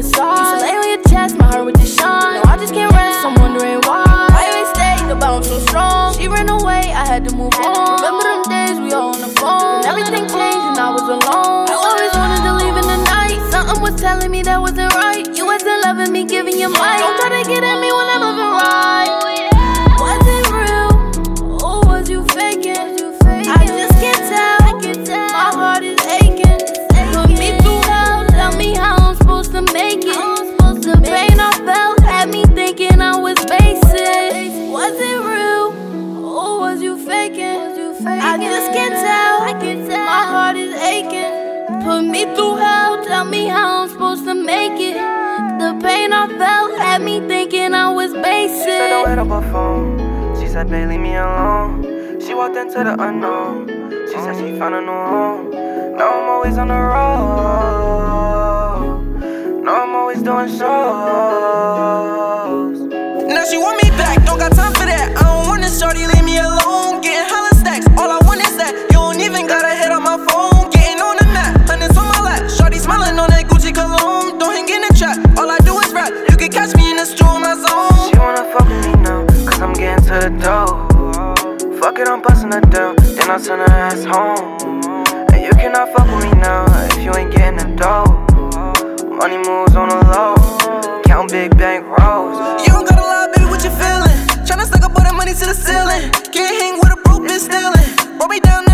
inside. Used to lay on your chest, my heart would just shine. No, I just can't rest, I'm wondering why. Why you ain't stayed about I'm so strong? She ran away, I had to move on. Remember them days we all on the phone. And everything changed and I was alone. I always wanted to leave in the night. Something was telling me that wasn't right. You wasn't loving me, giving your mind. Don't try to get at me. I just can't tell. My heart is aching. Put me through hell. Tell me how I'm supposed to make it. The pain I felt had me thinking I was basic. She said don't wait up her phone. She said, babe, leave me alone. She walked into the unknown. She said she found a new home. Now I'm always on the road. Now I'm always doing shows. Now she want me back, don't got time for that. I don't want this shorty, fuck with me now, cause I'm getting to the dough. Fuck it, I'm busting her down, then I'll send her ass home. And you cannot fuck with me now if you ain't getting the dough. Money moves on the low, count big bank rolls. You don't gotta lie, baby, what you feeling? Tryna stack up all that money to the ceiling. Can't hang with a broke bitch stealing. Roll me down